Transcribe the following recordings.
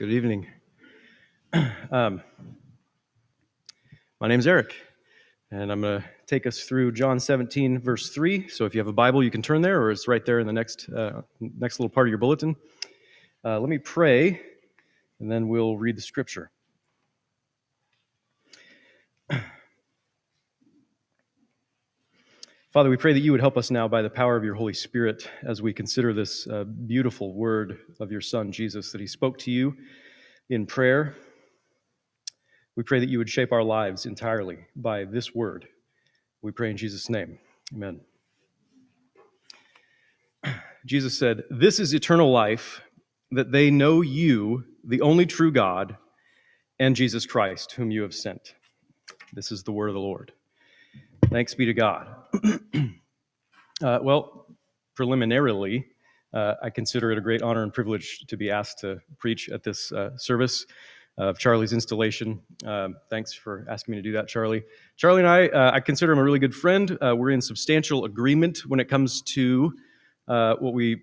Good evening. Um, my name's Eric, and I'm going to take us through John 17, verse 3. So if you have a Bible, you can turn there, or it's right there in the next, uh, next little part of your bulletin. Uh, let me pray, and then we'll read the scripture. Father, we pray that you would help us now by the power of your Holy Spirit as we consider this uh, beautiful word of your Son, Jesus, that he spoke to you in prayer. We pray that you would shape our lives entirely by this word. We pray in Jesus' name. Amen. Jesus said, This is eternal life, that they know you, the only true God, and Jesus Christ, whom you have sent. This is the word of the Lord. Thanks be to God. uh, well, preliminarily, uh, I consider it a great honor and privilege to be asked to preach at this uh, service of Charlie's installation. Um, thanks for asking me to do that, Charlie. Charlie and I, uh, I consider him a really good friend. Uh, we're in substantial agreement when it comes to uh, what we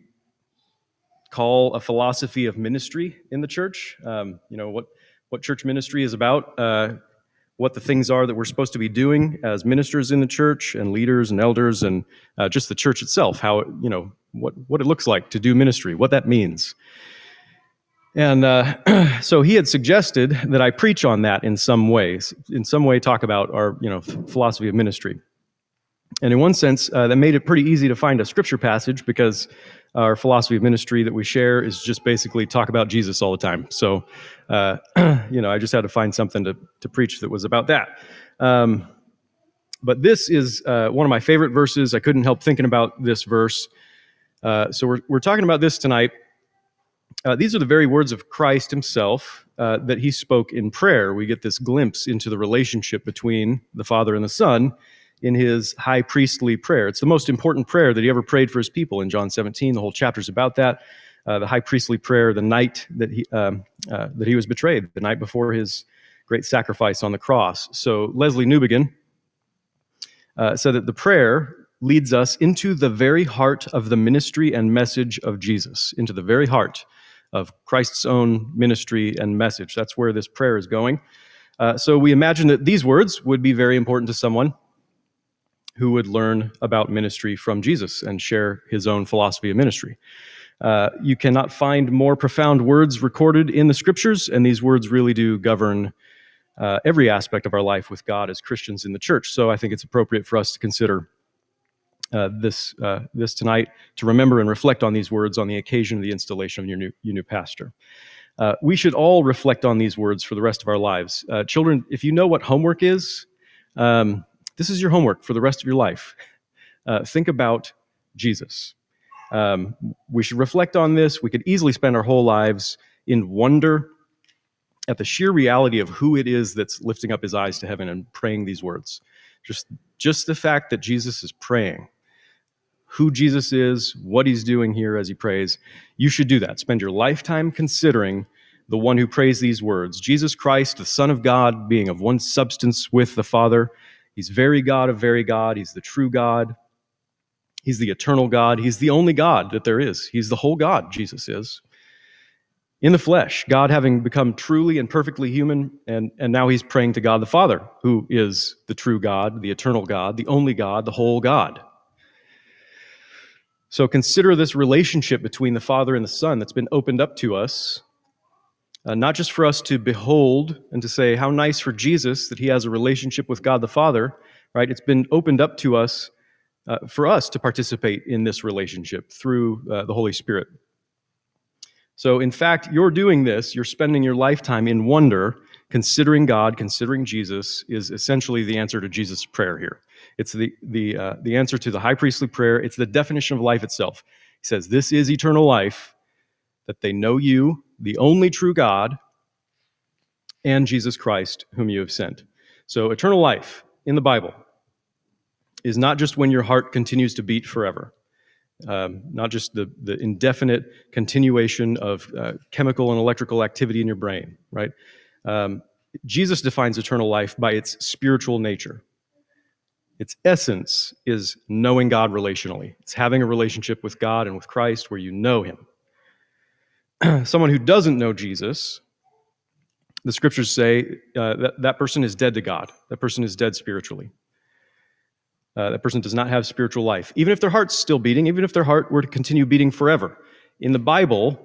call a philosophy of ministry in the church. Um, you know what what church ministry is about what the things are that we're supposed to be doing as ministers in the church and leaders and elders and uh, just the church itself how it, you know what what it looks like to do ministry what that means. And uh, so he had suggested that i preach on that in some ways in some way talk about our you know philosophy of ministry. And in one sense uh, that made it pretty easy to find a scripture passage because our philosophy of ministry that we share is just basically talk about Jesus all the time. So, uh, you know, I just had to find something to, to preach that was about that. Um, but this is uh, one of my favorite verses. I couldn't help thinking about this verse. Uh, so we're, we're talking about this tonight. Uh, these are the very words of Christ himself uh, that he spoke in prayer. We get this glimpse into the relationship between the Father and the Son in his high priestly prayer. It's the most important prayer that he ever prayed for his people in John 17. The whole chapter's about that. Uh, the high priestly prayer, the night that he um, uh, that he was betrayed, the night before his great sacrifice on the cross. So Lesslie Newbigin uh, said that the prayer leads us into the very heart of the ministry and message of Jesus, into the very heart of Christ's own ministry and message. That's where this prayer is going. Uh, so we imagine that these words would be very important to someone who would learn about ministry from Jesus and share his own philosophy of ministry. Uh, you cannot find more profound words recorded in the scriptures, and these words really do govern uh, every aspect of our life with God as Christians in the church. So I think it's appropriate for us to consider uh, this uh, this tonight to remember and reflect on these words on the occasion of the installation of your new your new pastor. Uh, we should all reflect on these words for the rest of our lives. Uh, children, if you know what homework is, um, this is your homework for the rest of your life. Uh, think about Jesus. Um, we should reflect on this. We could easily spend our whole lives in wonder at the sheer reality of who it is that's lifting up his eyes to heaven and praying these words. Just, just the fact that Jesus is praying, who Jesus is, what he's doing here as he prays, you should do that. Spend your lifetime considering the one who prays these words Jesus Christ, the Son of God, being of one substance with the Father He's very God of very God. He's the true God. He's the eternal God. He's the only God that there is. He's the whole God, Jesus is. In the flesh, God having become truly and perfectly human, and, and now he's praying to God the Father, who is the true God, the eternal God, the only God, the whole God. So consider this relationship between the Father and the Son that's been opened up to us uh, not just for us to behold and to say how nice for Jesus that he has a relationship with God the Father, right? It's been opened up to us uh, for us to participate in this relationship through uh, the Holy Spirit. So, in fact, you're doing this, you're spending your lifetime in wonder, considering God, considering Jesus, is essentially the answer to Jesus' prayer here. It's the, the, uh, the answer to the high priestly prayer, it's the definition of life itself. He says, This is eternal life, that they know you, the only true God, and Jesus Christ, whom you have sent. So, eternal life in the Bible is not just when your heart continues to beat forever, um, not just the, the indefinite continuation of uh, chemical and electrical activity in your brain, right? Um, Jesus defines eternal life by its spiritual nature. Its essence is knowing God relationally. It's having a relationship with God and with Christ where you know Him. someone who doesn't know Jesus the scriptures say uh, that that person is dead to God. That person is dead spiritually. Uh, that person does not have spiritual life, even if their heart's still beating, even if their heart were to continue beating forever. In the Bible,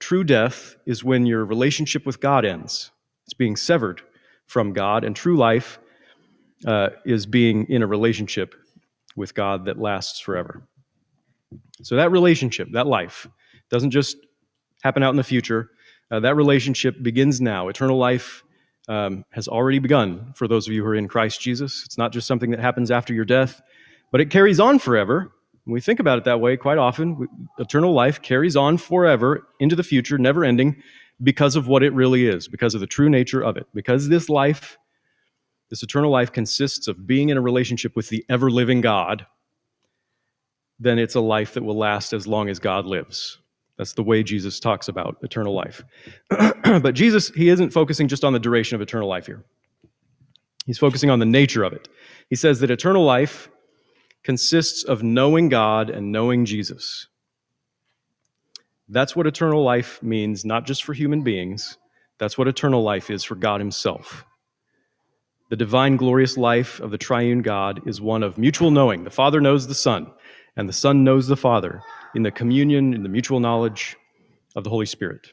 true death is when your relationship with God ends. It's being severed from God, and true life uh, is being in a relationship with God that lasts forever. So that relationship, that life, doesn't just happen out in the future. Uh, that relationship begins now. Eternal life um, has already begun for those of you who are in Christ Jesus. It's not just something that happens after your death, but it carries on forever. When we think about it that way, quite often, eternal life carries on forever into the future, never ending, because of what it really is, because of the true nature of it. Because this life, this eternal life, consists of being in a relationship with the ever living God, then it's a life that will last as long as God lives. That's the way Jesus talks about eternal life. but Jesus, he isn't focusing just on the duration of eternal life here. He's focusing on the nature of it. He says that eternal life consists of knowing God and knowing Jesus. That's what eternal life means, not just for human beings. That's what eternal life is for God Himself. The divine, glorious life of the triune God is one of mutual knowing. The Father knows the Son, and the Son knows the Father in the communion, in the mutual knowledge of the Holy Spirit.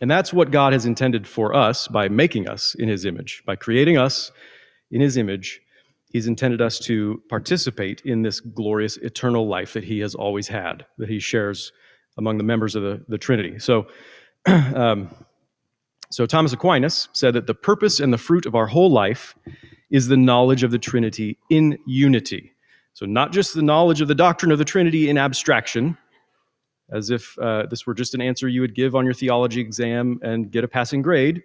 And that's what God has intended for us by making us in His image, by creating us in His image. He's intended us to participate in this glorious eternal life that He has always had, that He shares among the members of the, the Trinity. So, um, so Thomas Aquinas said that the purpose and the fruit of our whole life is the knowledge of the Trinity in unity. So, not just the knowledge of the doctrine of the Trinity in abstraction, as if uh, this were just an answer you would give on your theology exam and get a passing grade,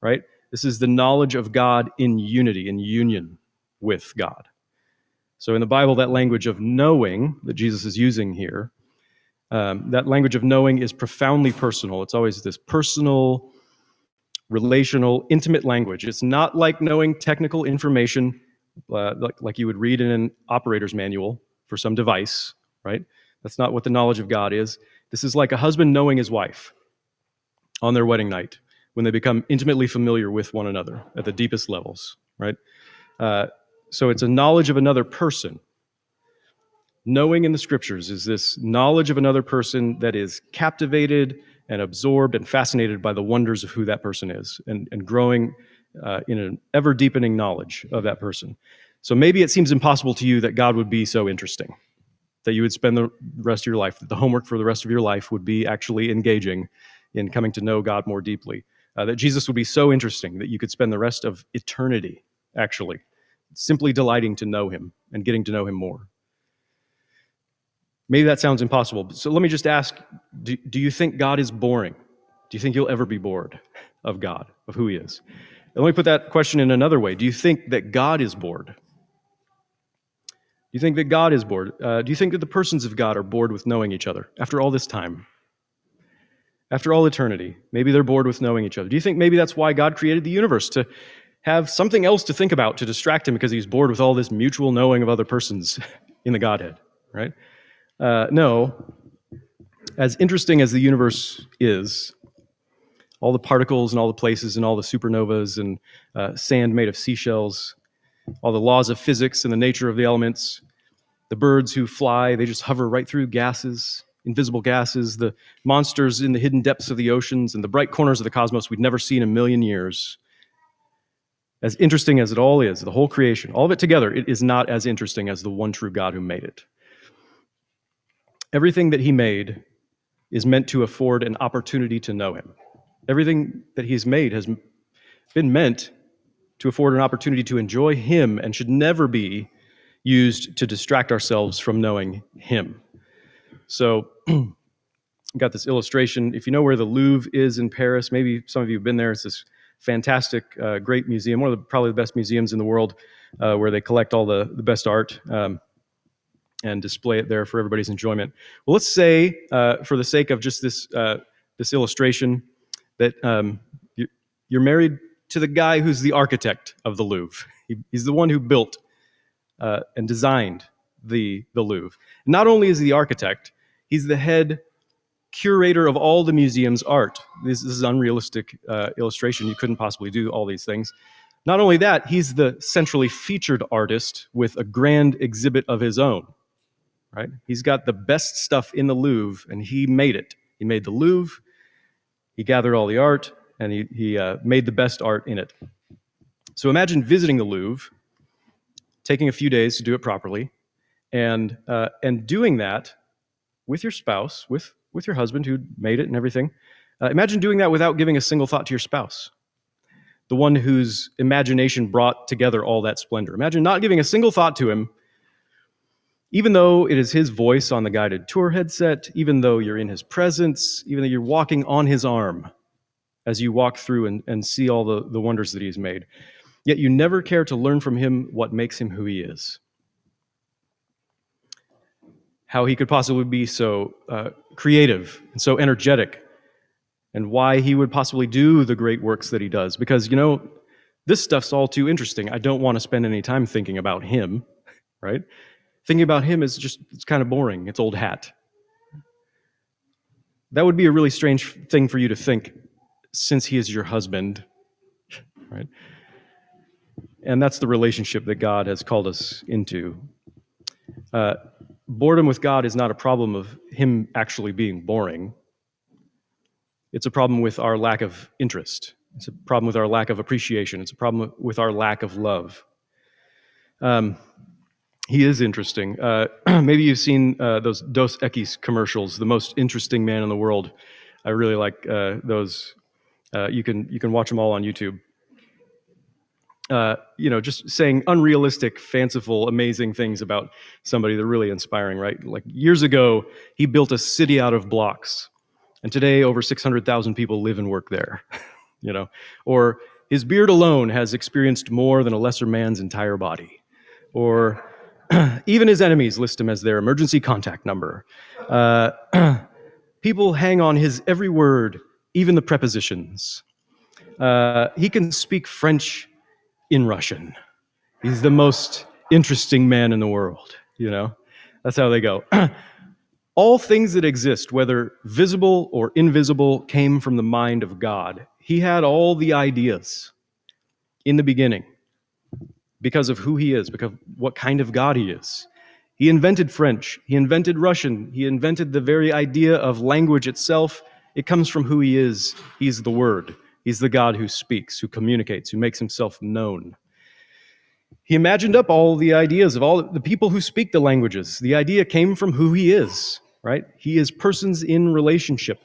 right? This is the knowledge of God in unity, in union with God. So, in the Bible, that language of knowing that Jesus is using here, um, that language of knowing is profoundly personal. It's always this personal, relational, intimate language. It's not like knowing technical information uh, like, like you would read in an operator's manual for some device, right? That's not what the knowledge of God is. This is like a husband knowing his wife on their wedding night when they become intimately familiar with one another at the deepest levels, right? Uh, so it's a knowledge of another person. Knowing in the scriptures is this knowledge of another person that is captivated and absorbed and fascinated by the wonders of who that person is and, and growing uh, in an ever deepening knowledge of that person. So maybe it seems impossible to you that God would be so interesting, that you would spend the rest of your life, that the homework for the rest of your life would be actually engaging in coming to know God more deeply. Uh, that Jesus would be so interesting that you could spend the rest of eternity actually simply delighting to know him and getting to know him more. Maybe that sounds impossible. So let me just ask do, do you think God is boring? Do you think you'll ever be bored of God, of who he is? And let me put that question in another way. Do you think that God is bored? Do you think that God is bored? Uh, do you think that the persons of God are bored with knowing each other after all this time? After all eternity, maybe they're bored with knowing each other. Do you think maybe that's why God created the universe to have something else to think about to distract him because he's bored with all this mutual knowing of other persons in the Godhead, right? Uh, no. As interesting as the universe is, all the particles and all the places and all the supernovas and uh, sand made of seashells, all the laws of physics and the nature of the elements, the birds who fly, they just hover right through gases, invisible gases, the monsters in the hidden depths of the oceans, and the bright corners of the cosmos we'd never seen in a million years. As interesting as it all is, the whole creation, all of it together, it is not as interesting as the one true God who made it. Everything that He made is meant to afford an opportunity to know Him. Everything that he's made has been meant to afford an opportunity to enjoy him and should never be used to distract ourselves from knowing him. So, got this illustration. If you know where the Louvre is in Paris, maybe some of you have been there. It's this fantastic, uh, great museum, one of the probably the best museums in the world, uh, where they collect all the, the best art um, and display it there for everybody's enjoyment. Well, let's say, uh, for the sake of just this uh, this illustration, that um, you, are married to the guy who's the architect of the Louvre. He, he's the one who built uh, and designed the, the Louvre. Not only is he the architect, he's the head curator of all the museum's art. This, this is unrealistic uh, illustration. You couldn't possibly do all these things. Not only that, he's the centrally featured artist with a grand exhibit of his own. Right? He's got the best stuff in the Louvre, and he made it. He made the Louvre. He gathered all the art, and he, he uh, made the best art in it. So imagine visiting the Louvre, taking a few days to do it properly, and uh, and doing that with your spouse, with with your husband who made it and everything. Uh, imagine doing that without giving a single thought to your spouse, the one whose imagination brought together all that splendor. Imagine not giving a single thought to him, even though it is his voice on the guided tour headset, even though you're in his presence, even though you're walking on his arm as you walk through and, and see all the, the wonders that he's made. Yet you never care to learn from him what makes him who he is how he could possibly be so uh, creative and so energetic, and why he would possibly do the great works that he does. Because, you know, this stuff's all too interesting. I don't want to spend any time thinking about him, right? Thinking about him is just, it's kind of boring. It's old hat. That would be a really strange thing for you to think since he is your husband, right? And that's the relationship that God has called us into. Uh, boredom with God is not a problem of Him actually being boring. It's a problem with our lack of interest. It's a problem with our lack of appreciation. It's a problem with our lack of love. Um, he is interesting. Uh, maybe you've seen uh, those Dos Equis commercials, the most interesting man in the world. I really like uh, those. Uh, you can you can watch them all on YouTube uh, you know, just saying unrealistic, fanciful, amazing things about somebody that are really inspiring, right? Like years ago, he built a city out of blocks, and today over 600,000 people live and work there, you know. Or his beard alone has experienced more than a lesser man's entire body. Or even his enemies list him as their emergency contact number. Uh, people hang on his every word, even the prepositions. Uh, he can speak French in Russian. He's the most interesting man in the world, you know? That's how they go. All things that exist, whether visible or invisible, came from the mind of God. He had all the ideas in the beginning because of who he is, because of what kind of God he is. He invented French, he invented Russian, he invented the very idea of language itself. It comes from who he is. He's the Word. He's the God who speaks, who communicates, who makes himself known. He imagined up all the ideas of all the people who speak the languages. The idea came from who he is, right? He is persons in relationship.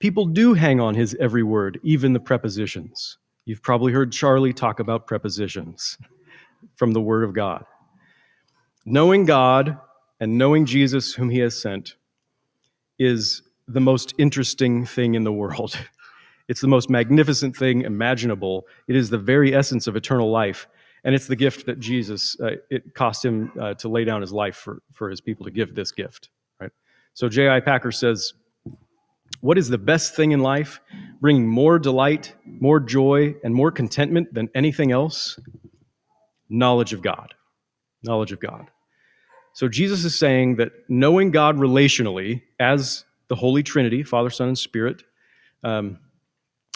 People do hang on his every word, even the prepositions. You've probably heard Charlie talk about prepositions from the Word of God. Knowing God and knowing Jesus, whom he has sent, is the most interesting thing in the world. It's the most magnificent thing imaginable. It is the very essence of eternal life. And it's the gift that Jesus, uh, it cost him uh, to lay down his life for, for his people to give this gift, right? So J.I. Packer says, What is the best thing in life? Bringing more delight, more joy, and more contentment than anything else? Knowledge of God. Knowledge of God. So Jesus is saying that knowing God relationally as the Holy Trinity, Father, Son, and Spirit, um,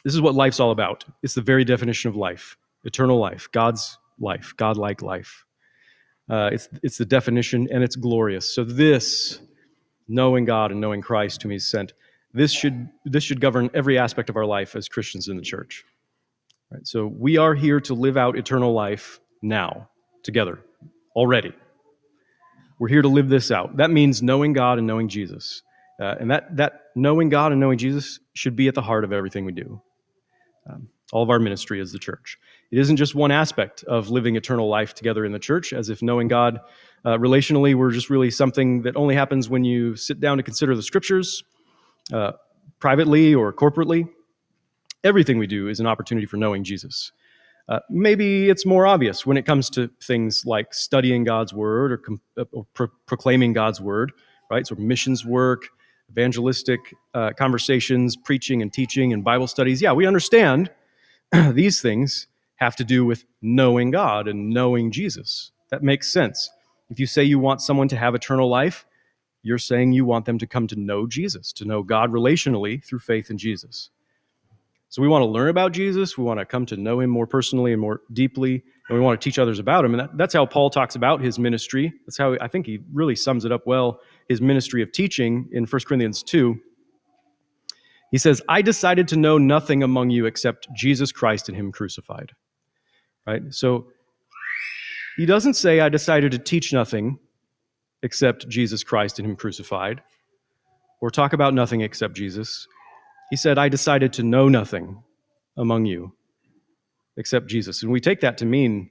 this is what life's all about. It's the very definition of life eternal life, God's life, God-like life. Uh, it's, it's the definition, and it's glorious. So, this, knowing God and knowing Christ, whom He's sent, this should, this should govern every aspect of our life as Christians in the church. Right? So, we are here to live out eternal life now, together, already. We're here to live this out. That means knowing God and knowing Jesus. Uh, and that, that knowing God and knowing Jesus should be at the heart of everything we do um, all of our ministry as the church. It isn't just one aspect of living eternal life together in the church, as if knowing God uh, relationally were just really something that only happens when you sit down to consider the scriptures, uh, privately or corporately. Everything we do is an opportunity for knowing Jesus. Uh, maybe it's more obvious when it comes to things like studying God's word or, uh, or pro- proclaiming God's word, right? So missions work, evangelistic uh, conversations, preaching and teaching, and Bible studies. Yeah, we understand these things have to do with knowing God and knowing Jesus. That makes sense. If you say you want someone to have eternal life, you're saying you want them to come to know Jesus, to know God relationally through faith in Jesus. So we want to learn about Jesus. We want to come to know him more personally and more deeply. And we want to teach others about him. And that, that's how Paul talks about his ministry. That's how I think he really sums it up well his ministry of teaching in 1 Corinthians 2. He says, I decided to know nothing among you except Jesus Christ and him crucified. Right? So he doesn't say, I decided to teach nothing except Jesus Christ and him crucified, or talk about nothing except Jesus. He said, I decided to know nothing among you except Jesus. And we take that to mean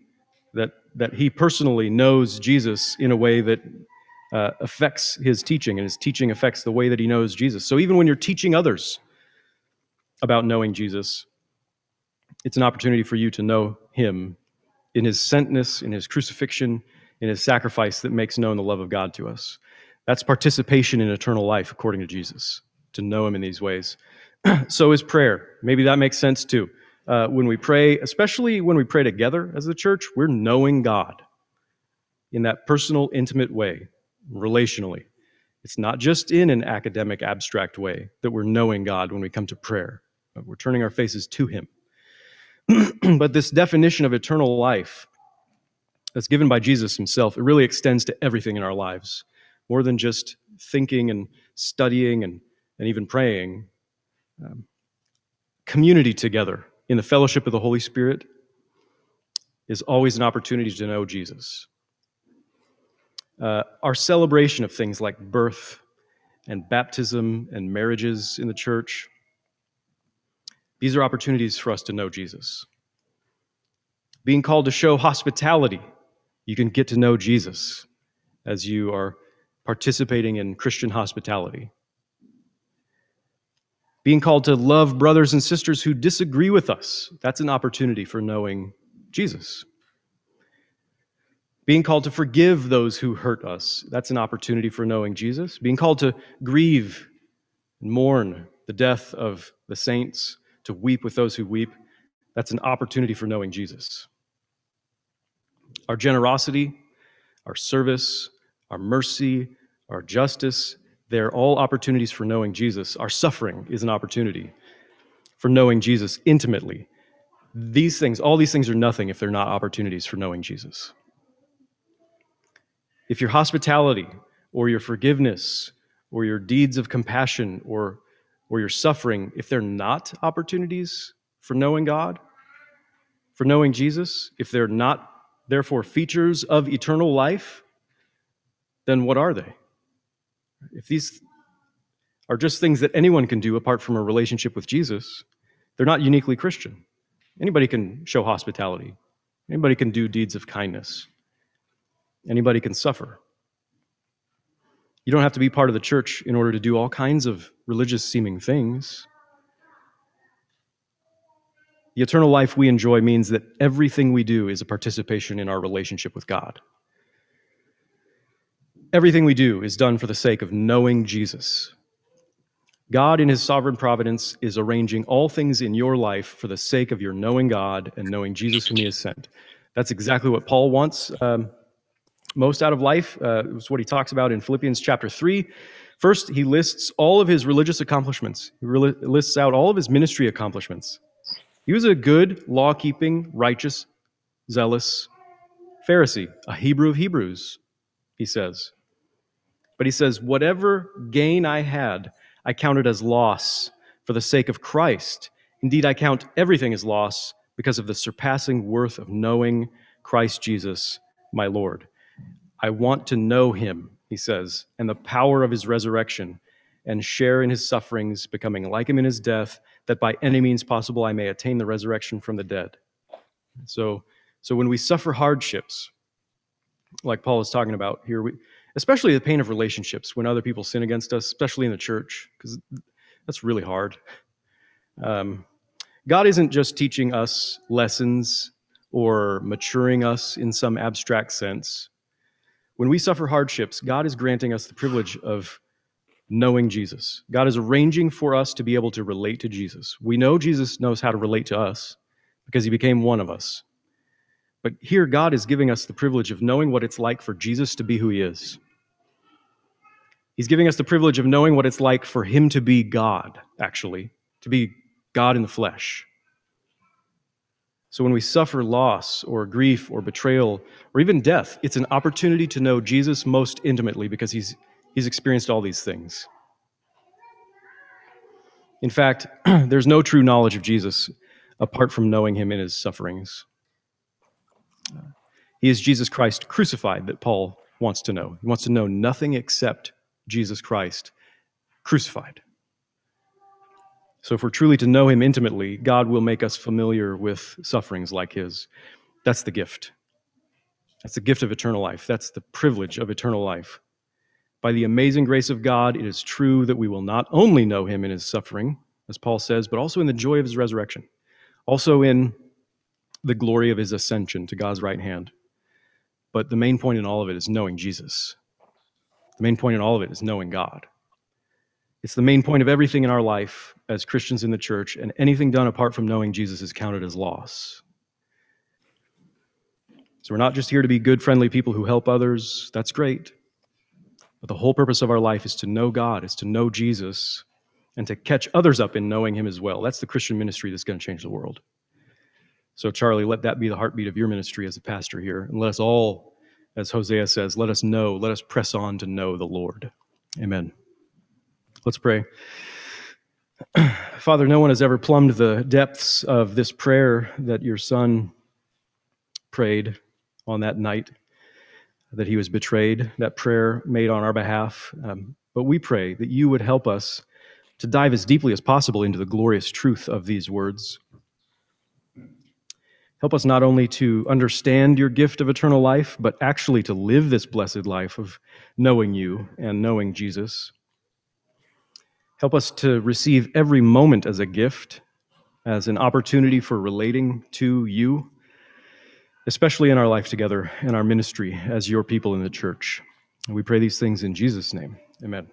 that, that he personally knows Jesus in a way that uh, affects his teaching, and his teaching affects the way that he knows Jesus. So even when you're teaching others about knowing Jesus, it's an opportunity for you to know him in his sentness, in his crucifixion, in his sacrifice that makes known the love of God to us. That's participation in eternal life according to Jesus, to know him in these ways. so is prayer. Maybe that makes sense too. Uh, when we pray, especially when we pray together as a church, we're knowing God in that personal, intimate way, relationally. It's not just in an academic, abstract way that we're knowing God when we come to prayer. We're turning our faces to Him. but this definition of eternal life that's given by Jesus Himself, it really extends to everything in our lives, more than just thinking and studying and, and even praying um, community together in the fellowship of the Holy Spirit is always an opportunity to know Jesus. Uh, our celebration of things like birth and baptism and marriages in the church, these are opportunities for us to know Jesus. Being called to show hospitality, you can get to know Jesus as you are participating in Christian hospitality being called to love brothers and sisters who disagree with us. That's an opportunity for knowing Jesus. Being called to forgive those who hurt us. That's an opportunity for knowing Jesus. Being called to grieve and mourn the death of the saints, to weep with those who weep. That's an opportunity for knowing Jesus. Our generosity, our service, our mercy, our justice, they're all opportunities for knowing Jesus. Our suffering is an opportunity for knowing Jesus intimately. These things, all these things are nothing if they're not opportunities for knowing Jesus. If your hospitality or your forgiveness or your deeds of compassion or, or your suffering, if they're not opportunities for knowing God, for knowing Jesus, if they're not, therefore, features of eternal life, then what are they? If these are just things that anyone can do apart from a relationship with Jesus, they're not uniquely Christian. Anybody can show hospitality, anybody can do deeds of kindness, anybody can suffer. You don't have to be part of the church in order to do all kinds of religious seeming things. The eternal life we enjoy means that everything we do is a participation in our relationship with God. Everything we do is done for the sake of knowing Jesus. God, in his sovereign providence, is arranging all things in your life for the sake of your knowing God and knowing Jesus whom he has sent. That's exactly what Paul wants um, most out of life. Uh, it's what he talks about in Philippians chapter 3. First, he lists all of his religious accomplishments, he lists out all of his ministry accomplishments. He was a good, law keeping, righteous, zealous Pharisee, a Hebrew of Hebrews, he says. But he says, Whatever gain I had, I counted as loss for the sake of Christ. Indeed, I count everything as loss because of the surpassing worth of knowing Christ Jesus, my Lord. I want to know him, he says, and the power of his resurrection, and share in his sufferings, becoming like him in his death, that by any means possible I may attain the resurrection from the dead. So, so when we suffer hardships, like Paul is talking about here, we, especially the pain of relationships when other people sin against us, especially in the church, because that's really hard. Um, God isn't just teaching us lessons or maturing us in some abstract sense. When we suffer hardships, God is granting us the privilege of knowing Jesus. God is arranging for us to be able to relate to Jesus. We know Jesus knows how to relate to us because he became one of us. But here, God is giving us the privilege of knowing what it's like for Jesus to be who he is. He's giving us the privilege of knowing what it's like for him to be God, actually, to be God in the flesh. So when we suffer loss or grief or betrayal or even death, it's an opportunity to know Jesus most intimately because he's, he's experienced all these things. In fact, there's no true knowledge of Jesus apart from knowing him in his sufferings. He is Jesus Christ crucified that Paul wants to know. He wants to know nothing except Jesus Christ crucified. So, if we're truly to know him intimately, God will make us familiar with sufferings like his. That's the gift. That's the gift of eternal life. That's the privilege of eternal life. By the amazing grace of God, it is true that we will not only know him in his suffering, as Paul says, but also in the joy of his resurrection, also in the glory of his ascension to God's right hand. But the main point in all of it is knowing Jesus. The main point in all of it is knowing God. It's the main point of everything in our life as Christians in the church, and anything done apart from knowing Jesus is counted as loss. So we're not just here to be good, friendly people who help others. That's great. But the whole purpose of our life is to know God, is to know Jesus, and to catch others up in knowing Him as well. That's the Christian ministry that's going to change the world. So, Charlie, let that be the heartbeat of your ministry as a pastor here. And let us all, as Hosea says, let us know, let us press on to know the Lord. Amen. Let's pray. Father, no one has ever plumbed the depths of this prayer that your son prayed on that night that he was betrayed, that prayer made on our behalf. Um, but we pray that you would help us to dive as deeply as possible into the glorious truth of these words. Help us not only to understand your gift of eternal life, but actually to live this blessed life of knowing you and knowing Jesus. Help us to receive every moment as a gift, as an opportunity for relating to you, especially in our life together, in our ministry as your people in the church. And we pray these things in Jesus' name. Amen.